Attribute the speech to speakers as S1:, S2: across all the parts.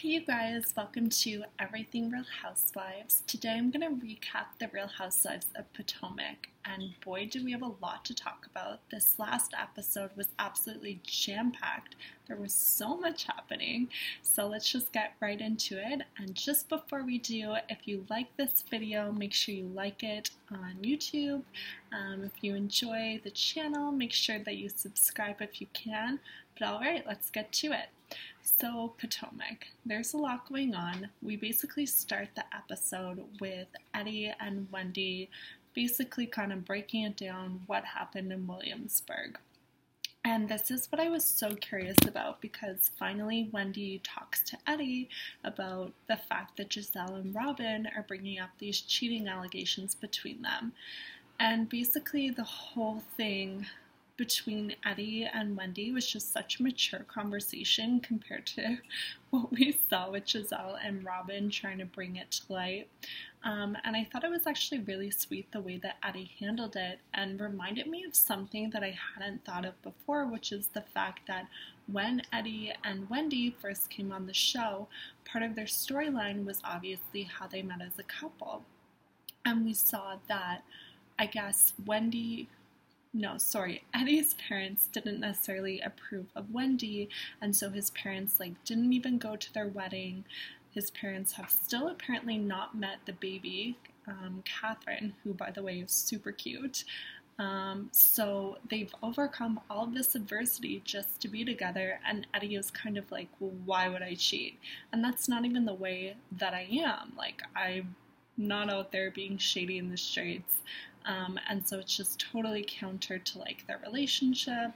S1: Hey you guys, welcome to Everything Real Housewives. Today I'm going to recap the Real Housewives of Potomac, and boy, do we have a lot to talk about. This last episode was absolutely jam packed. There was so much happening, so let's just get right into it. And just before we do, if you like this video, make sure you like it on YouTube. Um, if you enjoy the channel, make sure that you subscribe if you can. But alright, let's get to it. So, Potomac, there's a lot going on. We basically start the episode with Eddie and Wendy basically kind of breaking it down what happened in Williamsburg. And this is what I was so curious about because finally Wendy talks to Eddie about the fact that Gizelle and Robyn are bringing up these cheating allegations between them. And basically, the whole thing between Eddie and Wendy was just such a mature conversation compared to what we saw with Gizelle and Robyn trying to bring it to light. Um, and I thought it was actually really sweet the way that Eddie handled it and reminded me of something that I hadn't thought of before, which is the fact that when Eddie and Wendy first came on the show, part of their storyline was obviously how they met as a couple. And we saw that, I guess, Wendy no, sorry, Eddie's parents didn't necessarily approve of Wendy, and so his parents like didn't even go to their wedding. His parents have still apparently not met the baby, um, Catherine, who by the way is super cute. Um, so they've overcome all this adversity just to be together, and Eddie is kind of like, well, why would I cheat? And that's not even the way that I am. Like, I'm not out there being shady in the streets. Um, and so it's just totally counter to like their relationship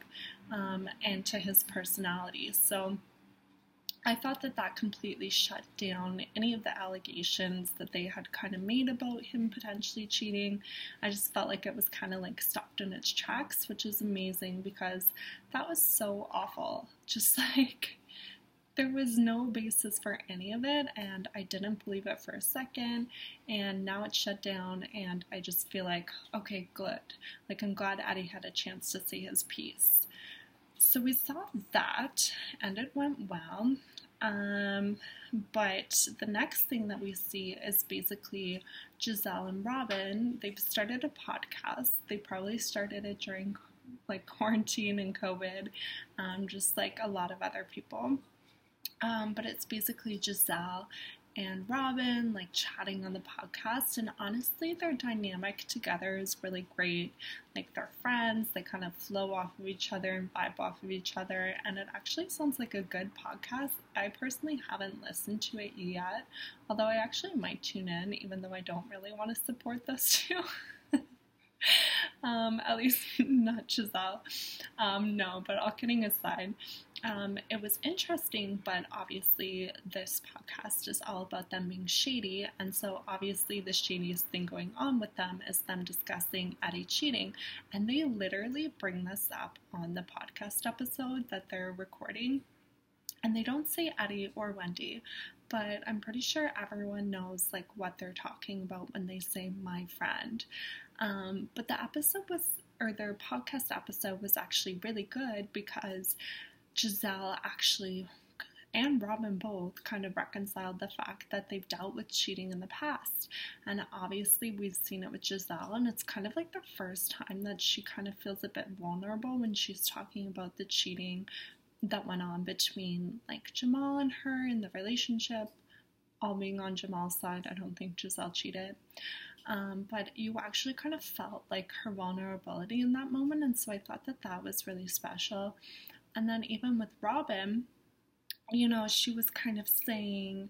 S1: um, and to his personality. So I thought that that completely shut down any of the allegations that they had kind of made about him potentially cheating. I just felt like it was kind of like stopped in its tracks, which is amazing because that was so awful. Just like there was no basis for any of it, and I didn't believe it for a second. And now it's shut down, and I just feel like, okay, good. Like, I'm glad Eddie had a chance to say his piece. So we saw that, and it went well. Um, but the next thing that we see is basically Gizelle and Robyn. They've started a podcast. They probably started it during like quarantine and COVID, um, just like a lot of other people. Um, but it's basically Gizelle and Robyn like chatting on the podcast, and honestly, their dynamic together is really great. Like they're friends, they kind of flow off of each other and vibe off of each other, and it actually sounds like a good podcast. I personally haven't listened to it yet, although I actually might tune in, even though I don't really want to support those two. um, at least not Gizelle. Um, no, but all kidding aside, um, it was interesting, but obviously this podcast is all about them being shady, and so obviously the shadiest thing going on with them is them discussing Eddie cheating, and they literally bring this up on the podcast episode that they're recording. And they don't say Eddie or Wendy, but I'm pretty sure everyone knows like what they're talking about when they say my friend. Um, but the episode was, or their podcast episode was actually really good because Gizelle actually and Robyn both kind of reconciled the fact that they've dealt with cheating in the past. And obviously, we've seen it with Gizelle, and it's kind of like the first time that she kind of feels a bit vulnerable when she's talking about the cheating that went on between like Jamal and her in the relationship. All being on Jamal's side, I don't think Gizelle cheated. Um, but you actually kind of felt like her vulnerability in that moment, and so I thought that that was really special. And then even with Robyn, you know, she was kind of saying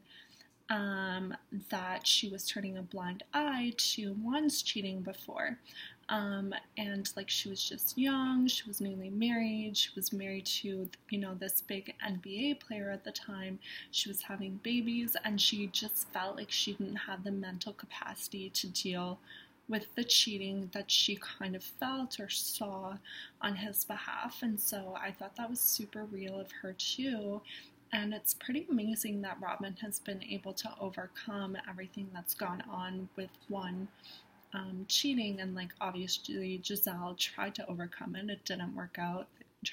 S1: um, that she was turning a blind eye to Juan's cheating before. Um, and like she was just young, she was newly married, she was married to, you know, this big NBA player at the time. She was having babies, and she just felt like she didn't have the mental capacity to deal with the cheating that she kind of felt or saw on his behalf. And so I thought that was super real of her too. And it's pretty amazing that Robyn has been able to overcome everything that's gone on with Juan um, cheating. And like obviously, Gizelle tried to overcome it, it didn't work out.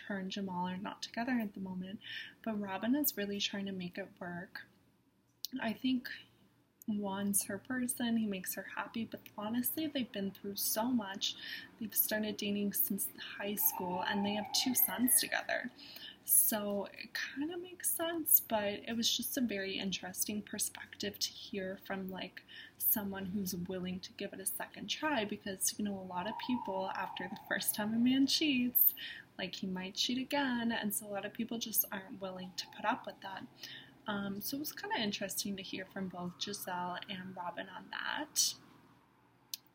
S1: Her and Jamal are not together at the moment, but Robyn is really trying to make it work I think Juan's her person, he makes her happy, but honestly, they've been through so much. They've started dating since high school and they have two sons together. So it kind of makes sense, but it was just a very interesting perspective to hear from like someone who's willing to give it a second try because you know a lot of people after the first time a man cheats, like he might cheat again, and so a lot of people just aren't willing to put up with that. Um, so it was kind of interesting to hear from both Gizelle and Robyn on that.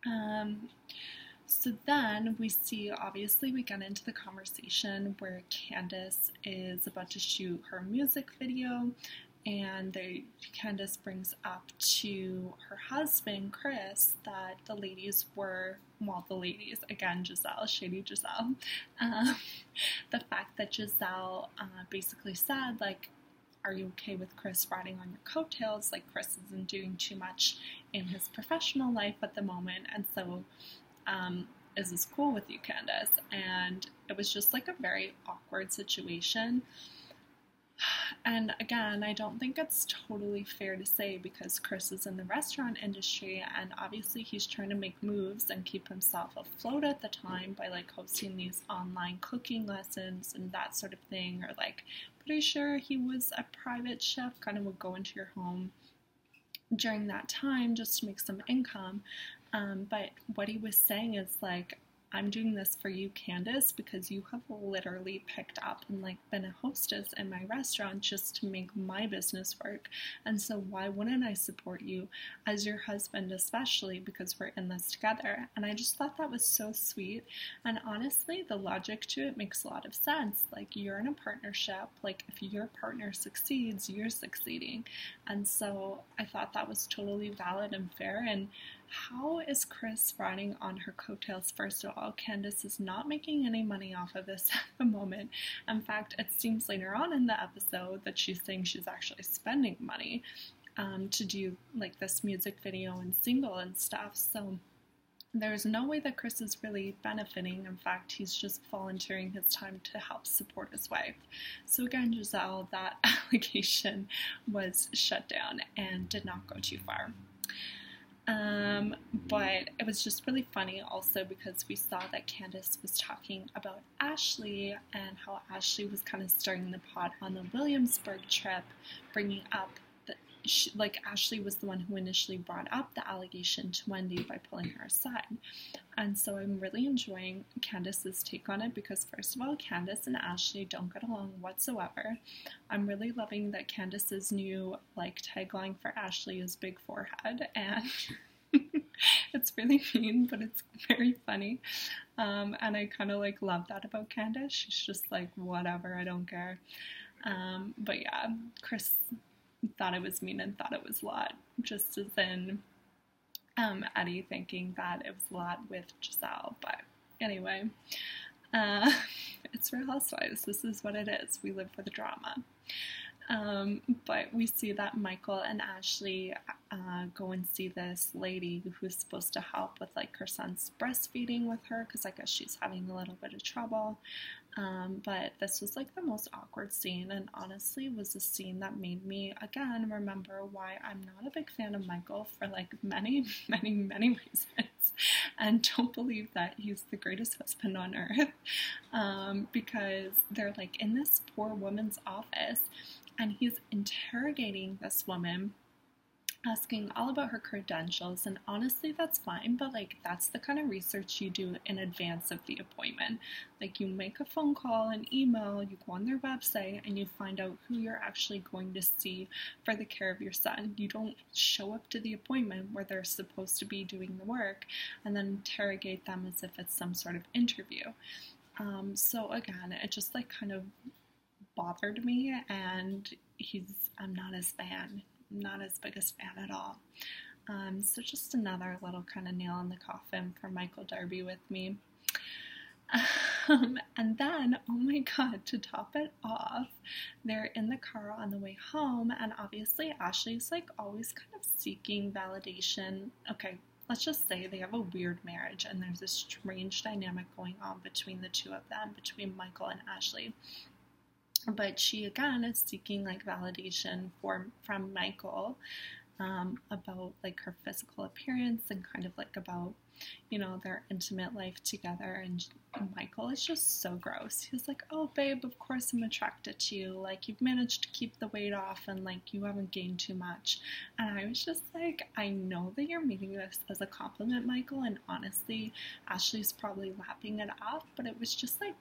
S1: Um, so then we see, obviously, we get into the conversation where Candace is about to shoot her music video, and they, Candace brings up to her husband, Chris, that the ladies were, well, the ladies, again, Gizelle, shady Gizelle, um, the fact that Gizelle uh, basically said, like, are you okay with Chris riding on your coattails? Like, Chris isn't doing too much in his professional life at the moment, and so um, is this cool with you, Candace? And it was just like a very awkward situation. And again, I don't think it's totally fair to say because Chris is in the restaurant industry and obviously he's trying to make moves and keep himself afloat at the time by like hosting these online cooking lessons and that sort of thing. Or like, pretty sure he was a private chef, kind of would go into your home during that time just to make some income. Um, but what he was saying is like, I'm doing this for you, Candace, because you have literally picked up and like been a hostess in my restaurant just to make my business work. And so why wouldn't I support you as your husband, especially because we're in this together? And I just thought that was so sweet. And honestly, the logic to it makes a lot of sense. Like you're in a partnership, like if your partner succeeds, you're succeeding. And so I thought that was totally valid and fair. And how is Chris riding on her coattails? First of all, Candace is not making any money off of this at the moment. In fact, it seems later on in the episode that she's saying she's actually spending money um, to do like this music video and single and stuff. So there's no way that Chris is really benefiting. In fact, he's just volunteering his time to help support his wife. So, again, Gizelle, that allegation was shut down and did not go too far. Um, but it was just really funny also because we saw that Candace was talking about Ashley and how Ashley was kind of stirring the pot on the Williamsburg trip, bringing up she, like Ashley was the one who initially brought up the allegation to Wendy by pulling her aside. And so I'm really enjoying Candace's take on it because, first of all, Candace and Ashley don't get along whatsoever. I'm really loving that Candace's new like tagline for Ashley is big forehead, and it's really mean, but it's very funny. Um, and I kind of like love that about Candace. She's just like, whatever, I don't care. Um, but yeah, Chris thought it was mean and thought it was a lot, just as in um, Eddie thinking that it was a lot with Gizelle. But anyway, uh, it's Real Housewives. This is what it is. We live for the drama. Um, but we see that Michael and Ashley uh, go and see this lady who's supposed to help with like her son's breastfeeding with her because I guess she's having a little bit of trouble. Um, but this was like the most awkward scene, and honestly, was a scene that made me again remember why I'm not a big fan of Michael for like many, many, many reasons, and don't believe that he's the greatest husband on earth. Um, because they're like in this poor woman's office and he's interrogating this woman asking all about her credentials and honestly that's fine but like that's the kind of research you do in advance of the appointment. Like you make a phone call an email you go on their website and you find out who you're actually going to see for the care of your son. You don't show up to the appointment where they're supposed to be doing the work and then interrogate them as if it's some sort of interview. Um, so again it just like kind of bothered me, and he's I'm not his fan, not his biggest fan at all. Um, so just another little kind of nail in the coffin for Michael Darby with me. Um, and then, oh my god, to top it off, they're in the car on the way home, and obviously Ashley's like always kind of seeking validation. Okay, let's just say they have a weird marriage, and there's a strange dynamic going on between the two of them, between Michael and Ashley. But she again is seeking like validation for from Michael um, about like her physical appearance and kind of like about you know their intimate life together and Michael is just so gross. He's like, "Oh babe, of course I'm attracted to you. Like you've managed to keep the weight off and like you haven't gained too much." And I was just like, "I know that you're meaning this as a compliment, Michael, and honestly, Ashley's probably lapping it off, but it was just like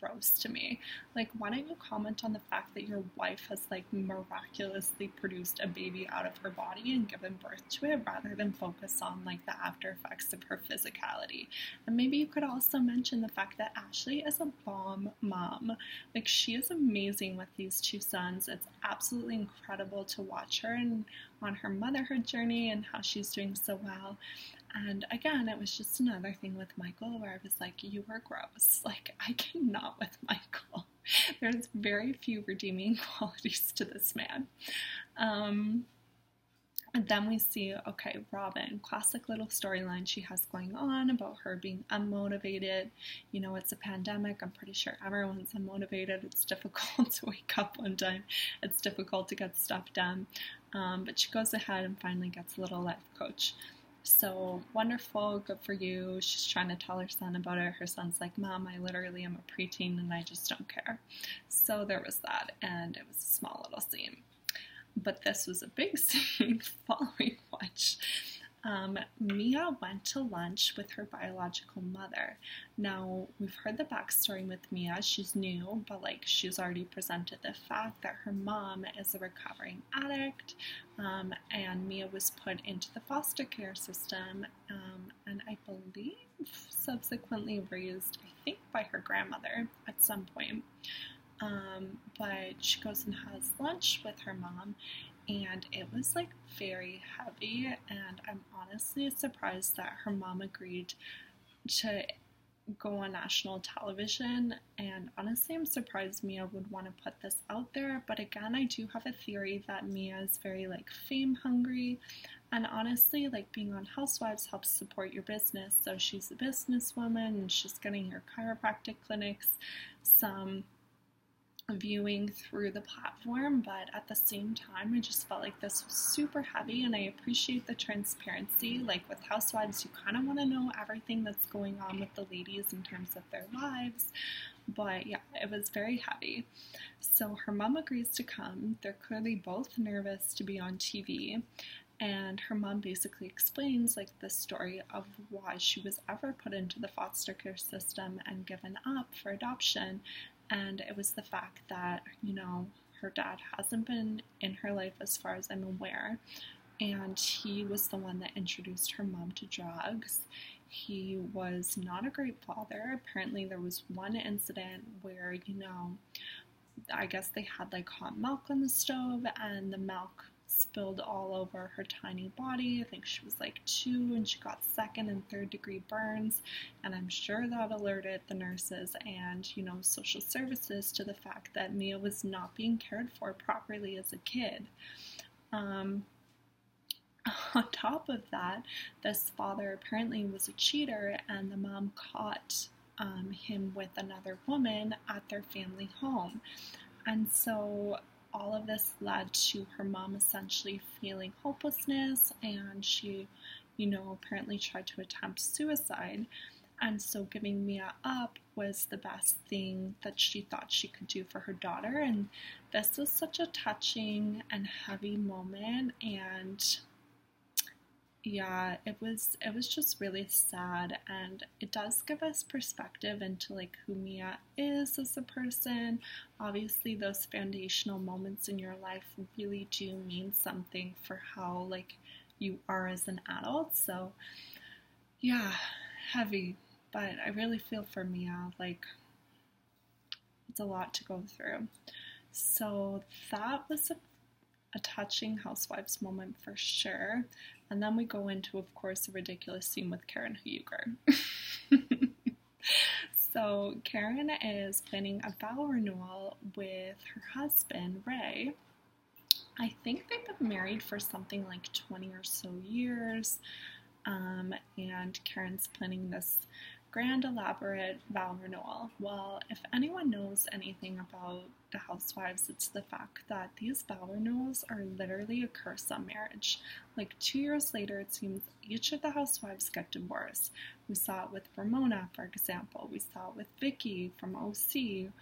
S1: gross to me. Like, why don't you comment on the fact that your wife has like miraculously produced a baby out of her body and given birth to it rather than focus on like the after effects of her physicality? And maybe you could also mention the fact that Ashley is a bomb mom. Like, she is amazing with these two sons. It's absolutely incredible to watch her and on her motherhood journey and how she's doing so well. And again, it was just another thing with Michael where I was like, you were gross. Like, I cannot with Michael. There's very few redeeming qualities to this man. Um, and then we see, okay, Robyn, classic little storyline she has going on about her being unmotivated. You know, it's a pandemic. I'm pretty sure everyone's unmotivated. It's difficult to wake up one time, it's difficult to get stuff done. Um, but she goes ahead and finally gets a little life coach. So wonderful, good for you. She's trying to tell her son about it. Her son's like, Mom, I literally am a preteen and I just don't care. So there was that, and it was a small little scene. But this was a big scene following which um, Mia went to lunch with her biological mother. Now, we've heard the backstory with Mia. She's new, but like she's already presented the fact that her mom is a recovering addict, um, and Mia was put into the foster care system, um, and I believe subsequently raised, I think, by her grandmother at some point. Um, but she goes and has lunch with her mom, and it was like very heavy and i'm honestly surprised that her mom agreed to go on national television and honestly i'm surprised mia would want to put this out there but again i do have a theory that mia is very like fame hungry and honestly like being on housewives helps support your business so she's a businesswoman and she's getting her chiropractic clinics some viewing through the platform, but at the same time, I just felt like this was super heavy, and I appreciate the transparency. Like with Housewives, you kind of want to know everything that's going on with the ladies in terms of their lives, but yeah, it was very heavy. So her mom agrees to come. They're clearly both nervous to be on TV. And her mom basically explains like the story of why she was ever put into the foster care system and given up for adoption and it was the fact that, you know, her dad hasn't been in her life as far as I'm aware. And he was the one that introduced her mom to drugs. He was not a great father. Apparently, there was one incident where, you know, I guess they had like hot milk on the stove and the milk spilled all over her tiny body. I think she was like two and she got second and third degree burns. And I'm sure that alerted the nurses and, you know, social services to the fact that Mia was not being cared for properly as a kid. Um, on top of that, this father apparently was a cheater, and the mom caught um, him with another woman at their family home. And so all of this led to her mom essentially feeling hopelessness and she, you know, apparently tried to attempt suicide. And so giving Mia up was the best thing that she thought she could do for her daughter. And this was such a touching and heavy moment. And yeah, it was it was just really sad and it does give us perspective into like who Mia is as a person. Obviously those foundational moments in your life really do mean something for how like you are as an adult. So yeah, heavy, but I really feel for Mia like it's a lot to go through. So that was a a touching housewives moment for sure. And then we go into, of course, a ridiculous scene with Karen Huger. so Karen is planning a vow renewal with her husband, Ray. I think they've been married for something like 20 or so years. Um, and Karen's planning this grand elaborate vow renewal. Well, if anyone knows anything about the housewives, it's the fact that these vow renewals are literally a curse on marriage. Like two years later, it seems each of the housewives get divorced. We saw it with Ramona, for example. We saw it with Vicki from OC.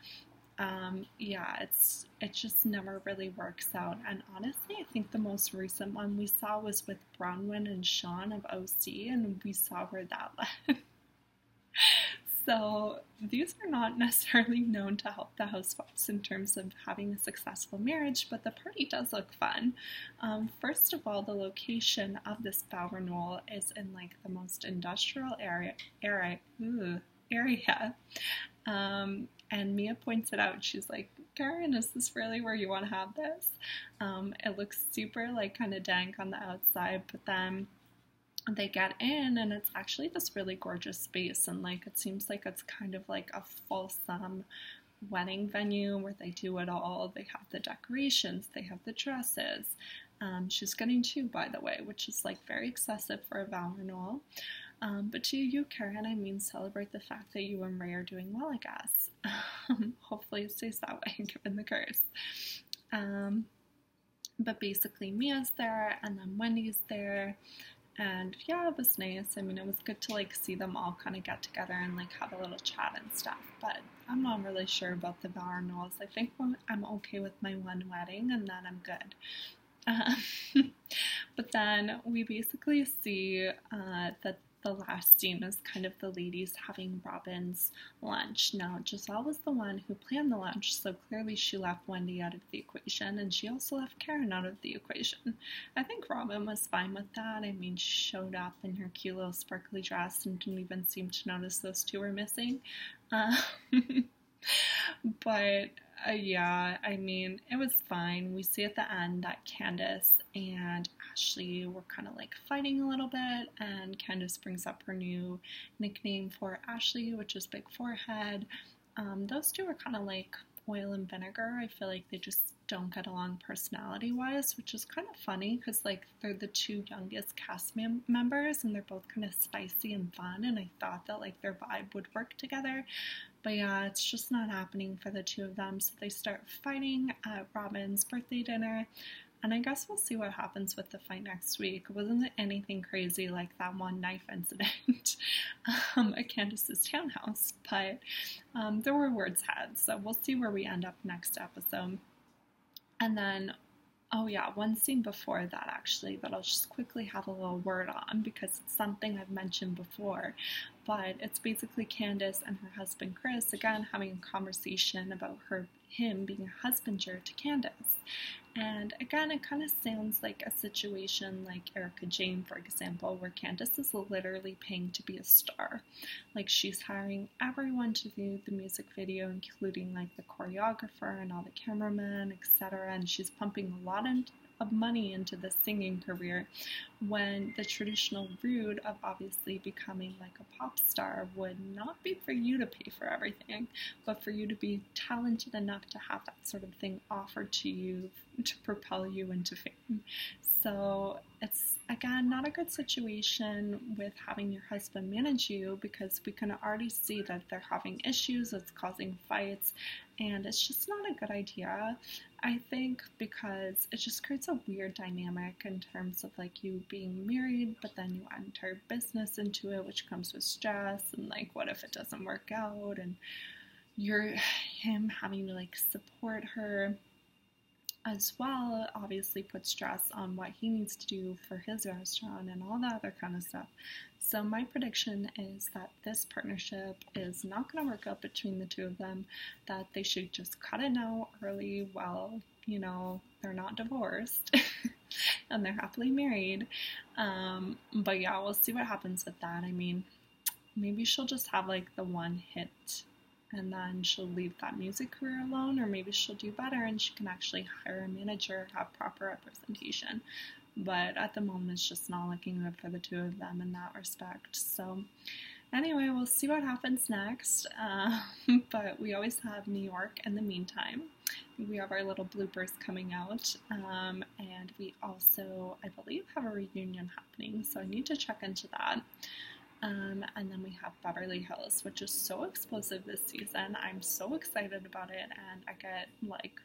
S1: Um, yeah, it's it just never really works out. And honestly, I think the most recent one we saw was with Braunwyn and Sean of OC, and we saw where that led. so these are not necessarily known to help the housewives in terms of having a successful marriage, but the party does look fun. Um, first of all, the location of this vow renewal is in like the most industrial area area. Ooh, area. Um, and Mia points it out. She's like, Karen, is this really where you want to have this? Um, it looks super, like, kind of dank on the outside, but then they get in and it's actually this really gorgeous space. And, like, it seems like it's kind of like a fulsome wedding venue where they do it all. They have the decorations, they have the dresses. Um, she's getting two, by the way, which is like very excessive for a vow renewal. Um, but to you, Karen, I mean, celebrate the fact that you and Ray are doing well, I guess. Um, hopefully it stays that way, given the curse. Um, but basically, Mia's there, and then Wendy's there. And yeah, it was nice. I mean, it was good to like see them all kind of get together and like have a little chat and stuff. But I'm not really sure about the renewals. I think I'm okay with my one wedding, and then I'm good. Um, but then we basically see uh, that the last scene is kind of the ladies having Robyn's lunch. Now, Gizelle was the one who planned the lunch, so clearly she left Wendy out of the equation, and she also left Karen out of the equation. I think Robyn was fine with that. I mean, she showed up in her cute little sparkly dress and didn't even seem to notice those two were missing. Uh, but uh, yeah, I mean, it was fine. We see at the end that Candace and Ashley were kind of like fighting a little bit, and Candace brings up her new nickname for Ashley, which is Big Forehead. Um, those two are kind of like oil and vinegar. I feel like they just don't get along personality wise, which is kind of funny because like they're the two youngest cast mem- members and they're both kind of spicy and fun. And I thought that like their vibe would work together, but yeah, it's just not happening for the two of them. So they start fighting at Robyn's birthday dinner. And I guess we'll see what happens with the fight next week. Wasn't anything crazy like that one knife incident um, at Candace's townhouse, but um, there were words had. So we'll see where we end up next episode. And then, oh yeah, one scene before that actually that I'll just quickly have a little word on because it's something I've mentioned before. But it's basically Candace and her husband Chris again having a conversation about her him being a husbander to Candace. And again, it kind of sounds like a situation like Erika Jayne, for example, where Candace is literally paying to be a star. Like she's hiring everyone to do the music video, including like the choreographer and all the cameramen, etc. And she's pumping a lot of money into the singing career when the traditional route of obviously becoming like a pop star would not be for you to pay for everything, but for you to be talented enough to have that sort of thing offered to you to propel you into fame. So it's again not a good situation with having your husband manage you because we can already see that they're having issues, it's causing fights, and it's just not a good idea. I think because it just creates a weird dynamic in terms of like you being married, but then you enter business into it, which comes with stress, and like what if it doesn't work out, and you're him having to like support her as well obviously puts stress on what he needs to do for his restaurant and all that other kind of stuff. So my prediction is that this partnership is not going to work out between the two of them, that they should just cut it now early while, you know, they're not divorced and they're happily married. Um, but yeah, we'll see what happens with that. I mean, maybe she'll just have like the one hit and then she'll leave that music career alone, or maybe she'll do better and she can actually hire a manager, have proper representation. But at the moment, it's just not looking good for the two of them in that respect. So, anyway, we'll see what happens next. Uh, but we always have New York in the meantime. We have our little bloopers coming out, um, and we also, I believe, have a reunion happening. So I need to check into that. Um, and then we have Beverly Hills, which is so explosive this season. I'm so excited about it, and I get like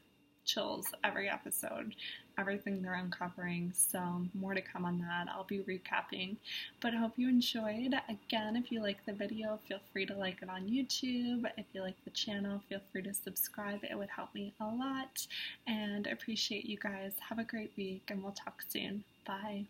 S1: chills every episode, everything they're uncovering. So, more to come on that. I'll be recapping. But I hope you enjoyed. Again, if you like the video, feel free to like it on YouTube. If you like the channel, feel free to subscribe. It would help me a lot. And appreciate you guys. Have a great week, and we'll talk soon. Bye.